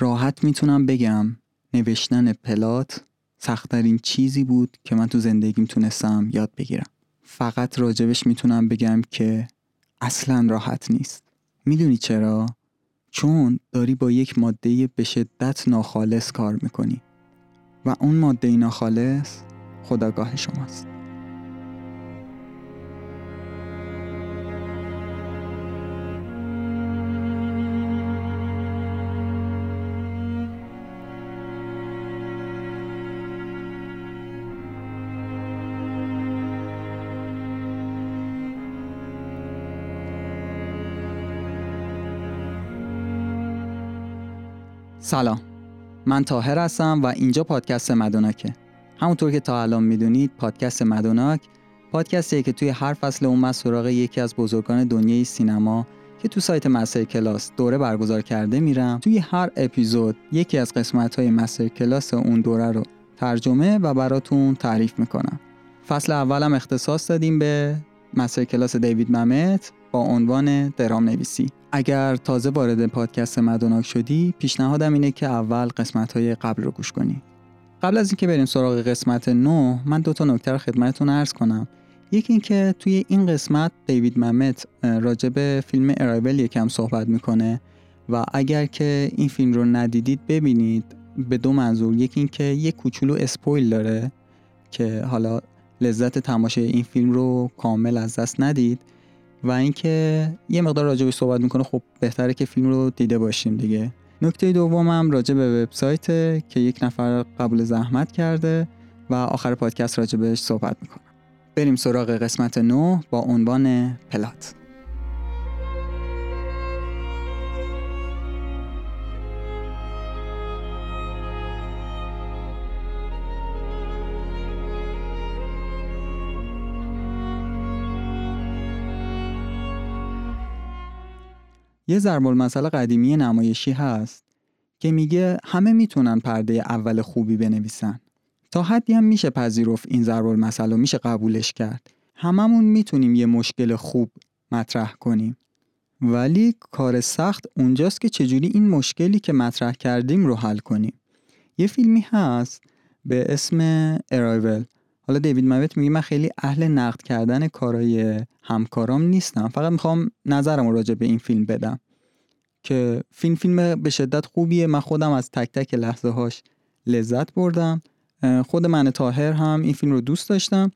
راحت می‌تونم بگم نوشتن پلات سختترین چیزی بود که من تو زندگیم تونستم یاد بگیرم. فقط راجبش می‌تونم بگم که اصلا راحت نیست. می‌دونی چرا؟ چون داری با یک ماده به شدت ناخالص کار می‌کنی و اون ماده ناخالص خداگاه شماست. سلام. من تاهر هستم و اینجا پادکست مدوناکه. همونطور که تا الان می‌دونید پادکست مدوناک پادکستیه که توی هر فصل اون من سراغ یکی از بزرگان دنیای سینما که تو سایت مستر کلاس دوره برگزار کرده میرم توی هر اپیزود یکی از قسمت های مستر کلاس اون دوره رو ترجمه و براتون تعریف می‌کنم. فصل اولم اختصاص دادیم به مستر کلاس دیوید ممت. با عنوان درام نویسی اگر تازه وارد پادکست مدوناک شدی پیشنهادم اینه که اول قسمت های قبل رو گوش کنی. قبل از اینکه بریم سراغ قسمت 9 من دو تا نکته رو خدمتتون عرض کنم. یکی اینکه توی این قسمت دیوید ممت راجع به فیلم ارایول یکم صحبت می‌کنه و اگر که این فیلم رو ندیدید ببینید به دو منظور. یکی اینکه یه کوچولو اسپویل داره که حالا لذت تماشای این فیلم رو کامل از دست ندید. و اینکه یه مقدار راجبش صحبت می‌کنه خب بهتره که فیلم رو دیده باشیم دیگه. نکته دومم راجع به وبسایت که یک نفر قبول زحمت کرده و آخر پادکست راجبش صحبت می‌کنم بریم سراغ قسمت 9 با عنوان پلات. یه ضرب المثل قدیمی نمایشی هست که میگه همه می‌تونن پرده اول خوبی بنویسن. تا حدی هم میشه پذیرفت این المثل رو میشه قبولش کرد. هممون می‌تونیم یه مشکل خوب مطرح کنیم. ولی کار سخت اونجاست که چجوری این مشکلی که مطرح کردیم رو حل کنیم. یه فیلمی هست به اسم ارایول حالا دیوید مویت میگه من خیلی اهل نقد کردن کارهای همکارام نیستم. فقط می‌خوام نظرم راجع به این فیلم بدم. که فیلم فیلم به شدت خوبیه. من خودم از تک تک لحظه هاش لذت بردم. خود من تاهر هم این فیلم رو دوست داشتم.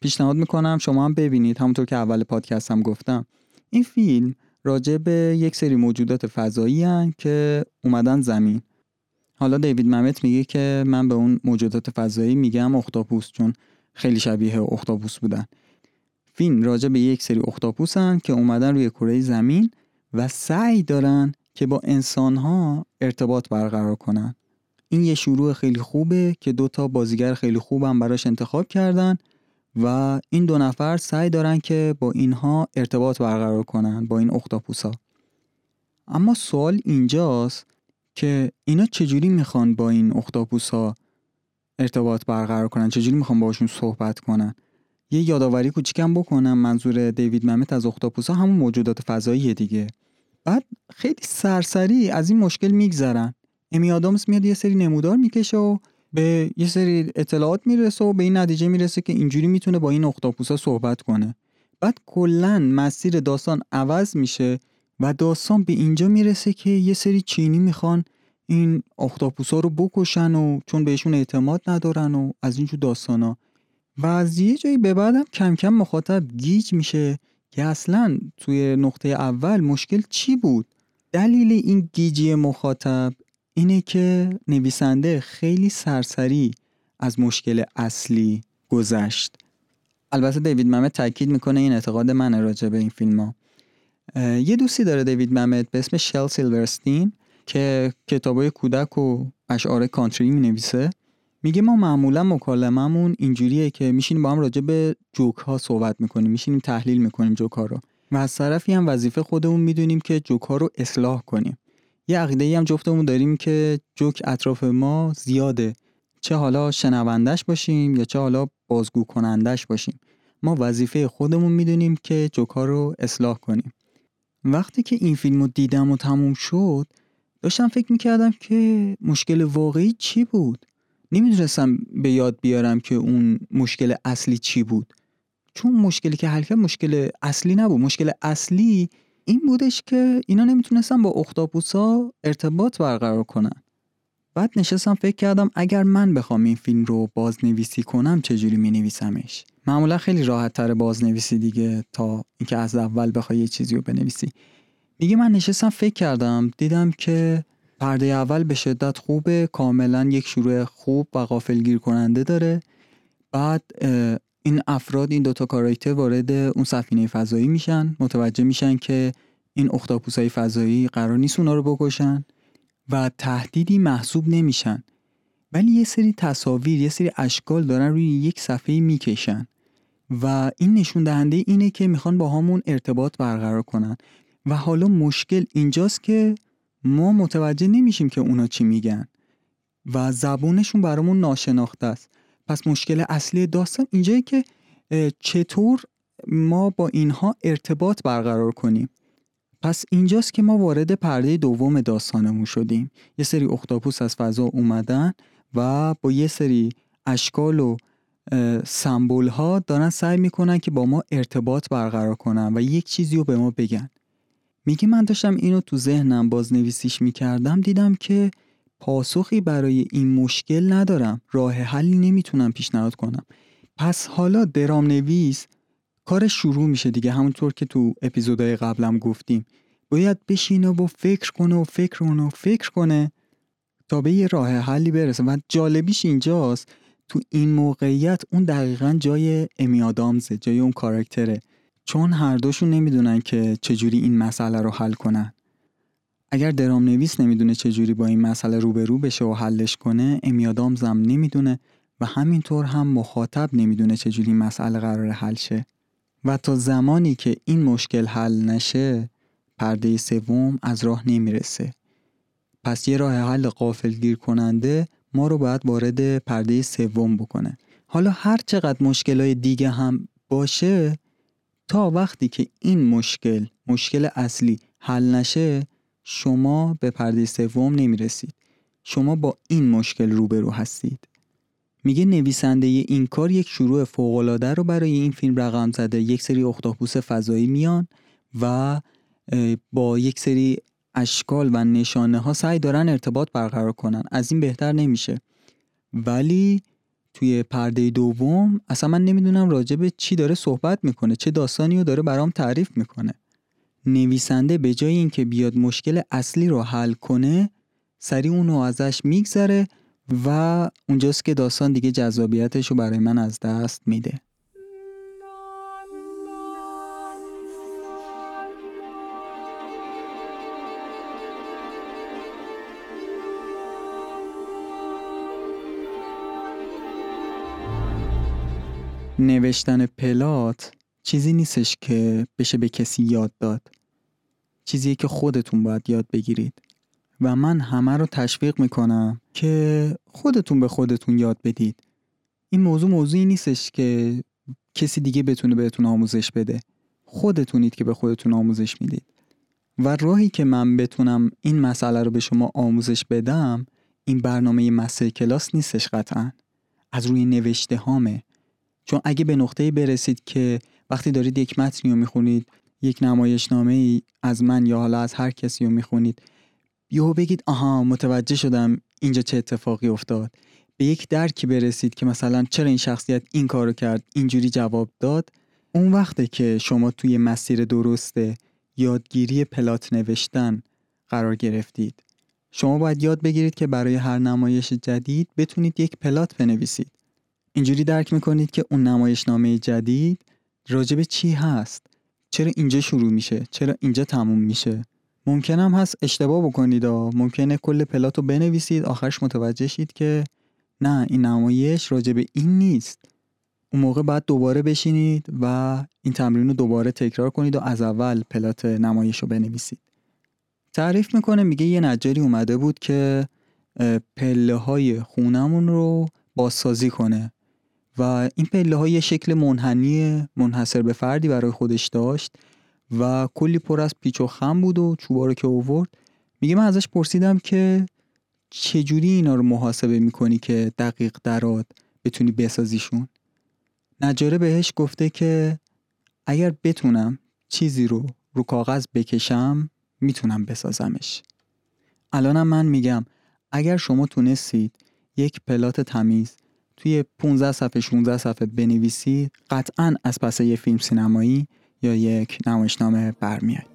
پیشنهاد می‌کنم شما هم ببینید. همونطور که اول پادکست هم گفتم. این فیلم راجع به یک سری موجودات فضایی هن که اومدن زمین. حالا دیوید ممت میگه که من به اون موجودات فضایی میگم اختاپوس چون خیلی شبیه اختاپوس بودن. فیلم راجع به یک سری اختاپوسن که اومدن روی کره زمین و سعی دارن که با انسانها ارتباط برقرار کنن. این یه شروع خیلی خوبه که دو تا بازیگر خیلی خوبم براش انتخاب کردن و این دو نفر سعی دارن که با اینها ارتباط برقرار کنن با این اختاپوسا اما سوال اینجاست که اینا چجوری می‌خوان با این اختاپوسا ارتباط برقرار کنن؟ چجوری می‌خوان باشون صحبت کنن؟ یه یادآوری کوچیکم بکنم منظور دیوید ممت از اختاپوسا همون موجودات فضایی دیگه. بعد خیلی سرسری از این مشکل میگذرن. امی آدامس میاد یه سری نمودار می‌کشه و به یه سری اطلاعات می‌رسه و به این نتیجه می‌رسه که اینجوری می‌تونه با این اختاپوسا صحبت کنه. بعد کلا مسیر داستان عوض میشه. و داستان به اینجا می‌رسه که یه سری چینی می‌خوان این اختاپوسا رو بکشن و چون بهشون اعتماد ندارن و از اینجور داستانا. و از یه جایی به بعدم کم کم مخاطب گیج میشه که اصلا توی نقطه اول مشکل چی بود؟ دلیل این گیجی مخاطب اینه که نویسنده خیلی سرسری از مشکل اصلی گذشت. البته دیوید ممت تاکید می‌کنه این اعتقاد من راجع به این فیلم ها. یه دوستی داره دیوید ممت به اسم شل سیلورستین که کتابای کودک و اشعار کانتری می نویسه میگه ما معمولا مکالمهمون اینجوریه که میشینیم با هم راجع به جوک ها صحبت می‌کنیم میشینیم تحلیل می‌کنیم جوک ها رو. و از طرفی هم وظیفه خودمون می‌دونیم که جوک ها رو اصلاح کنیم. یه عقیده هم جفتمون داریم که جوک اطراف ما زیاده. چه حالا شنوندش باشیم یا چه حالا بازگو کنندش باشیم. ما وظیفه خودمون می‌دونیم که جوک ها رو اصلاح کنیم. وقتی که این فیلم رو دیدم و تموم شد داشتم فکر می‌کردم که مشکل واقعی چی بود؟ نمی‌دونستم به یاد بیارم که اون مشکل اصلی چی بود. چون مشکلی که حل کرد مشکل اصلی نبود. مشکل اصلی این بودش که اینا نمی‌تونستن با اختاپوسا ارتباط برقرار کنن. بعد نشستم فکر کردم اگر من بخوام این فیلم رو بازنویسی کنم چجوری می نویسمش معمولا خیلی راحت تر بازنویسی دیگه تا اینکه از اول بخوای یه چیزی رو بنویسی. میگه من نشستم فکر کردم دیدم که پرده اول به شدت خوبه کاملا یک شروع خوب و غافلگیر کننده داره. بعد این افراد این دوتا کاراکتر وارد اون سفینه فضایی میشن. متوجه میشن که این اختاپوسای فضایی قرار نیست اونا رو بکشن و تهدیدی محسوب نمیشن. ولی یه سری تصاویر یه سری اشکال دارن روی یک صفحه می‌کشن. و این نشون دهنده اینه که می‌خوان با همون ارتباط برقرار کنن. و حالا مشکل اینجاست که ما متوجه نمیشیم که اونا چی میگن. و زبونشون برامون ناشناخته است. پس مشکل اصلی داستان اینجایی که چطور ما با اینها ارتباط برقرار کنیم. پس اینجاست که ما وارد پرده دوم داستانمون شدیم. یه سری اختاپوس از فضا اومدن و با یه سری اشکال و سمبول ها دارن سعی می‌کنن که با ما ارتباط برقرار کنن و یک چیزی رو به ما بگن. میگه من داشتم اینو تو ذهنم بازنویسیش می‌کردم دیدم که پاسخی برای این مشکل ندارم. راه حلی نمی‌تونم پیشنهاد کنم. پس حالا درام نویس کار شروع میشه دیگه همونطور که تو اپیزودهای قبلم گفتیم. باید بشینه و فکر کنه و فکر کنه و فکر کنه. تا به یه راه حلی برسه. و جالبیش اینجاست تو این موقعیت اون دقیقا جای امیادامزه جای اون کاراکتره. چون هر دوشون نمی‌دونن که چجوری این مسئله رو حل کنن. اگر درام نویس نمی‌دونه چجوری با این مسئله روبرو بشه و حلش کنه امیادامزم نمی‌دونه و همینطور هم مخاطب نمی‌دونه چجوری مسئله قرار حل شه. و تا زمانی که این مشکل حل نشه پرده سوم از راه نمی‌رسه. پس یه راه حل قافل گیر کننده ما رو باید وارد پرده سوم بکنه. حالا هر چقدر مشکلای دیگه هم باشه تا وقتی که این مشکل مشکل اصلی حل نشه شما به پرده سوم نمی‌رسید. شما با این مشکل روبرو هستید. میگه نویسنده این کار یک شروع فوقالعاده رو برای این فیلم رقم زده. یک سری اختاپوس فضایی میان و با یک سری اشکال و نشانه ها سعی دارن ارتباط برقرار کنن. از این بهتر نمیشه. ولی توی پرده دوم اصلا من نمی‌دونم راجع به چی داره صحبت می‌کنه چه داستانی رو داره برام تعریف می‌کنه. نویسنده به جای اینکه بیاد مشکل اصلی رو حل کنه سریع اونو ازش میگذره و اونجاست که داستان دیگه جذابیتش رو برای من از دست میده. نوشتن پلات چیزی نیستش که بشه به کسی یاد داد. چیزی که خودتون باید یاد بگیرید. و من همه رو تشویق می‌کنم که خودتون به خودتون یاد بدید. این موضوع موضوعی نیستش که کسی دیگه بتونه بهتون آموزش بده. خودتونید که به خودتون آموزش می‌دید. و راهی که من بتونم این مسئله رو به شما آموزش بدم این برنامه مسه کلاس نیستش قطعا. از روی نوشته هامه. چون اگه به نقطه برسید که وقتی دارید یک متنی رو می‌خونید یک نمایشنامه ای از من یا حالا از هر کسی رو می‌خونید یهو بگید آها متوجه شدم اینجا چه اتفاقی افتاد. به یک درکی برسید که مثلا چرا این شخصیت این کارو کرد اینجوری جواب داد اون وقته که شما توی مسیر درست یادگیری پلات نوشتن قرار گرفتید. شما باید یاد بگیرید که برای هر نمایش جدید بتونید یک پلات بنویسید. اینجوری درک می‌کنید که اون نمایشنامه جدید راجب چی هست؟ چرا اینجا شروع میشه؟ چرا اینجا تموم میشه؟ ممکنم هست اشتباه بکنید و ممکنه کل پلات رو بنویسید آخرش متوجه شید که نه این نمایش راجب این نیست. اون موقع بعد دوباره بشینید و این تمرین رو دوباره تکرار کنید و از اول پلات نمایش رو بنویسید. تعریف می‌کنه میگه یه نجاری اومده بود که پله های خونمون رو بازسازی کنه. و این پله های شکل منحنی منحصر به فردی برای خودش داشت و کلی پر از پیچ و خم بود و چوبا رو که اوورد میگه من ازش پرسیدم که چجوری اینا رو محاسبه می‌کنی که دقیق درات بتونی بسازیشون؟ نجاره بهش گفته که اگر بتونم چیزی رو رو کاغذ بکشم می‌تونم بسازمش. الانم من میگم اگر شما تونستید یک پلات تمیز توی 15 صفحه 16 صفحه بنویسید قطعا از پس یه فیلم سینمایی یا یک نمایشنامه برمیاد.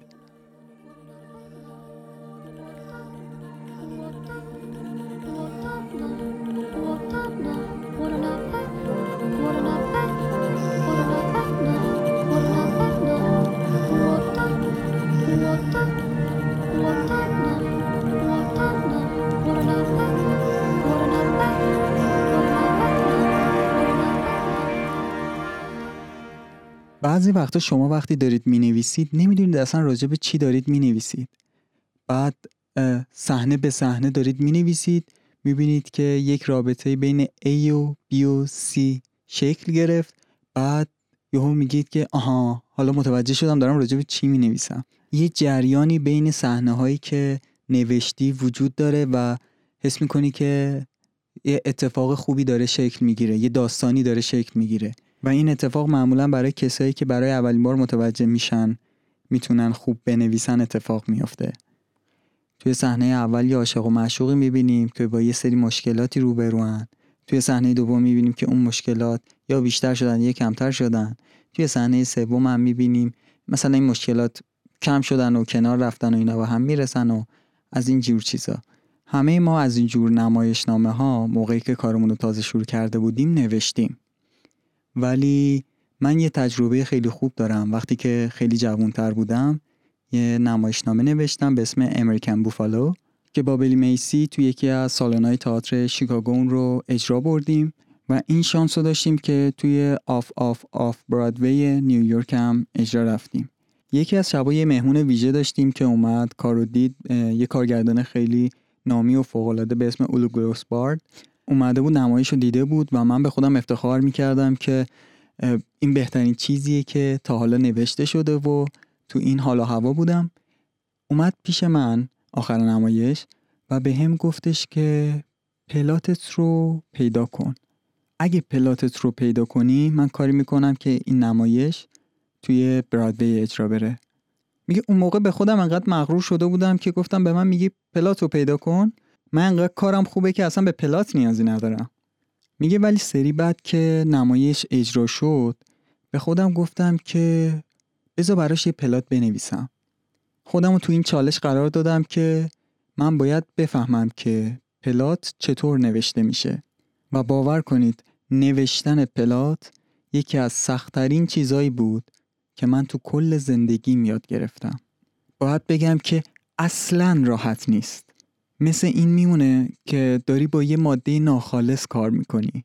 بعضی وقتا شما وقتی دارید می نویسید نمی‌دونید اصلا راجع به چی دارید می نویسید بعد صحنه به صحنه دارید می نویسید می بینید که یک رابطه بین A و B و C شکل گرفت. بعد یهو میگید که آها حالا متوجه شدم دارم راجع به چی می نویسم یه جریانی بین صحنه هایی که نوشتی وجود داره و حس می‌کنی که یه اتفاق خوبی داره شکل می‌گیره یه داستانی داره شکل می‌گیره. و این اتفاق معمولا برای کسایی که برای اولین بار متوجه میشن می‌تونن خوب بنویسن اتفاق میافته. توی صحنه اول یه عاشق و معشوقی می‌بینیم که با یه سری مشکلاتی روبروان توی صحنه دوم می‌بینیم که اون مشکلات یا بیشتر شدن یا کمتر شدن. توی صحنه سوم هم می‌بینیم مثلا این مشکلات کم شدن و کنار رفتن و اینا و هم می‌رسن و از این جور چیزا. همه ما از این جور نمایشنامه ها موقعی که کارمون رو تازه شروع کرده بودیم نوشتیم. ولی من یه تجربه خیلی خوب دارم. وقتی که خیلی جوانتر بودم یه نمایشنامه نوشتم به اسم American Buffalo که با میسی توی یکی از سالن‌های تئاتر شیکاگو رو اجرا بردیم و این شانس رو داشتیم که توی off off off Broadway نیویورک هم اجرا رفتیم. یکی از شبای مهمون ویژه داشتیم که اومد کارو دید یه کارگردان خیلی نامی و فوقالعاده به اسم اولو گروسبارد اومده بود نمایش رو دیده بود و من به خودم افتخار می‌کردم که این بهترین چیزیه که تا حالا نوشته شده و تو این حال و هوا بودم. اومد پیش من آخر نمایش و به هم گفتش که پلاتت رو پیدا کن. اگه پلاتت رو پیدا کنی من کاری می‌کنم که این نمایش توی برادوی اجرا بره. میگه اون موقع به خودم انقدر مغرور شده بودم که گفتم به من میگی پلات رو پیدا کن. من انقدر کارم خوبه که اصلا به پلات نیازی ندارم. میگه ولی سری بعد که نمایش اجرا شد به خودم گفتم که بذار براش یه پلات بنویسم. خودم رو تو این چالش قرار دادم که من باید بفهمم که پلات چطور نوشته میشه و باور کنید نوشتن پلات یکی از سختترین چیزایی بود که من تو کل زندگی یاد گرفتم. باید بگم که اصلا راحت نیست. مثل این میمونه که داری با یه ماده ناخالص کار می‌کنی.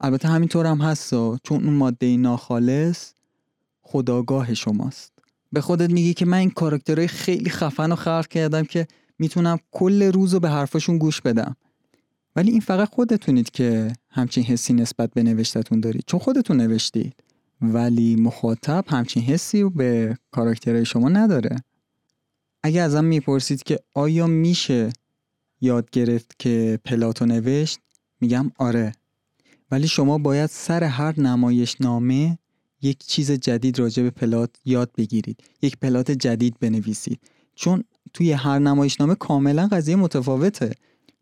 البته همینطور هم هست چون اون ماده ناخالص خداگاه شماست. به خودت میگی که من این کاراکترهای خیلی خفن و خلق کردم که می‌تونم کل روز رو به حرفاشون گوش بدم. ولی این فقط خودتونید که همچین حسی نسبت به نوشتتون دارید. چون خودتون نوشتید. ولی مخاطب همچین حسی به کاراکترهای شما نداره. اگه ازم می‌پرسید که آیا میشه یاد گرفت که پلاتو نوشت میگم آره. ولی شما باید سر هر نمایش نامه یک چیز جدید راجع به پلات یاد بگیرید. یک پلات جدید بنویسید. چون توی هر نمایشنامه کاملا قضیه متفاوته.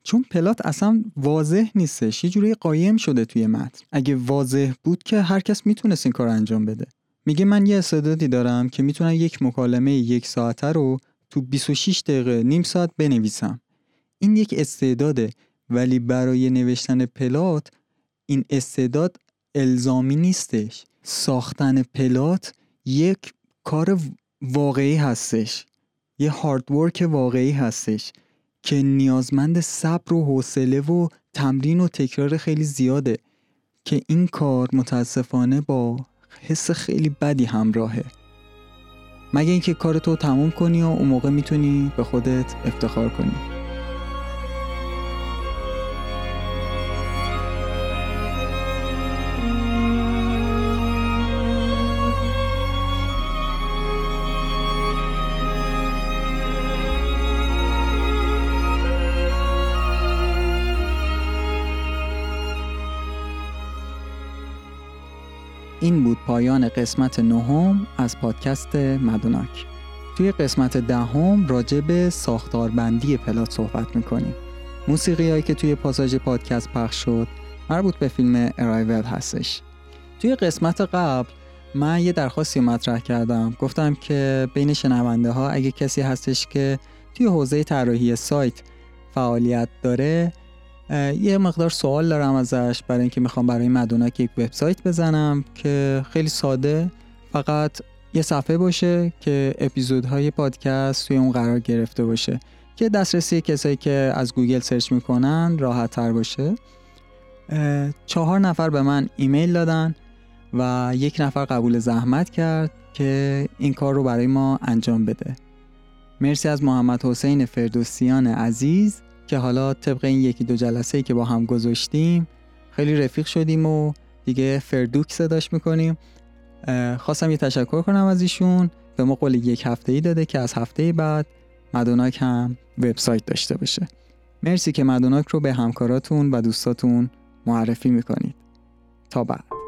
چون پلات اصلا واضح نیستش. یه جوری قایم شده توی متن. اگه واضح بود که هر کس می‌تونست این کار انجام بده. میگه من یه استعدادی دارم که می‌تونم یک مکالمه یک ساعته رو تو 26 دقیقه نیم ساعت بنویسم. این یک استعداده ولی برای نوشتن پلات این استعداد الزامی نیستش. ساختن پلات یک کار واقعی هستش. یه هاردورک واقعی هستش که نیازمند صبر و حوصله و تمرین و تکرار خیلی زیاده که این کار متاسفانه با حس خیلی بدی همراهه. مگه اینکه کارتو تموم کنی و اون موقع می‌تونی به خودت افتخار کنی. این بود پایان قسمت نهم از پادکست مدوناک. توی قسمت دهم راجع به ساختاربندی پلات صحبت می‌کنیم. موسیقی هایی که توی پاساژ پادکست پخش شد مربوط به فیلم ارایول هستش. توی قسمت قبل من یه درخواستی مطرح کردم. گفتم که بین شنونده ها اگه کسی هستش که توی حوزه طراحی سایت فعالیت داره یه مقدار سوال دارم ازش برای اینکه می‌خوام برای مدوناک یک وبسایت بزنم که خیلی ساده فقط یه صفحه باشه که اپیزودهای پادکست توی اون قرار گرفته باشه که دسترسی کسایی که از گوگل search می‌کنن راحت تر باشه چهار نفر به من ایمیل دادن و یک نفر قبول زحمت کرد که این کار رو برای ما انجام بده. مرسی از محمد حسین فردوسیان عزیز. که حالا طبق این یکی دو جلسه که با هم گذاشتیم خیلی رفیق شدیم و دیگه فردوک صداش می‌کنیم. خواستم یه تشکر کنم از ایشون به ما قول یک هفته ای داده که از هفته بعد مدوناک هم وبسایت داشته باشه. مرسی که مدوناک رو به همکاراتون و دوستاتون معرفی می‌کنید. تا بعد.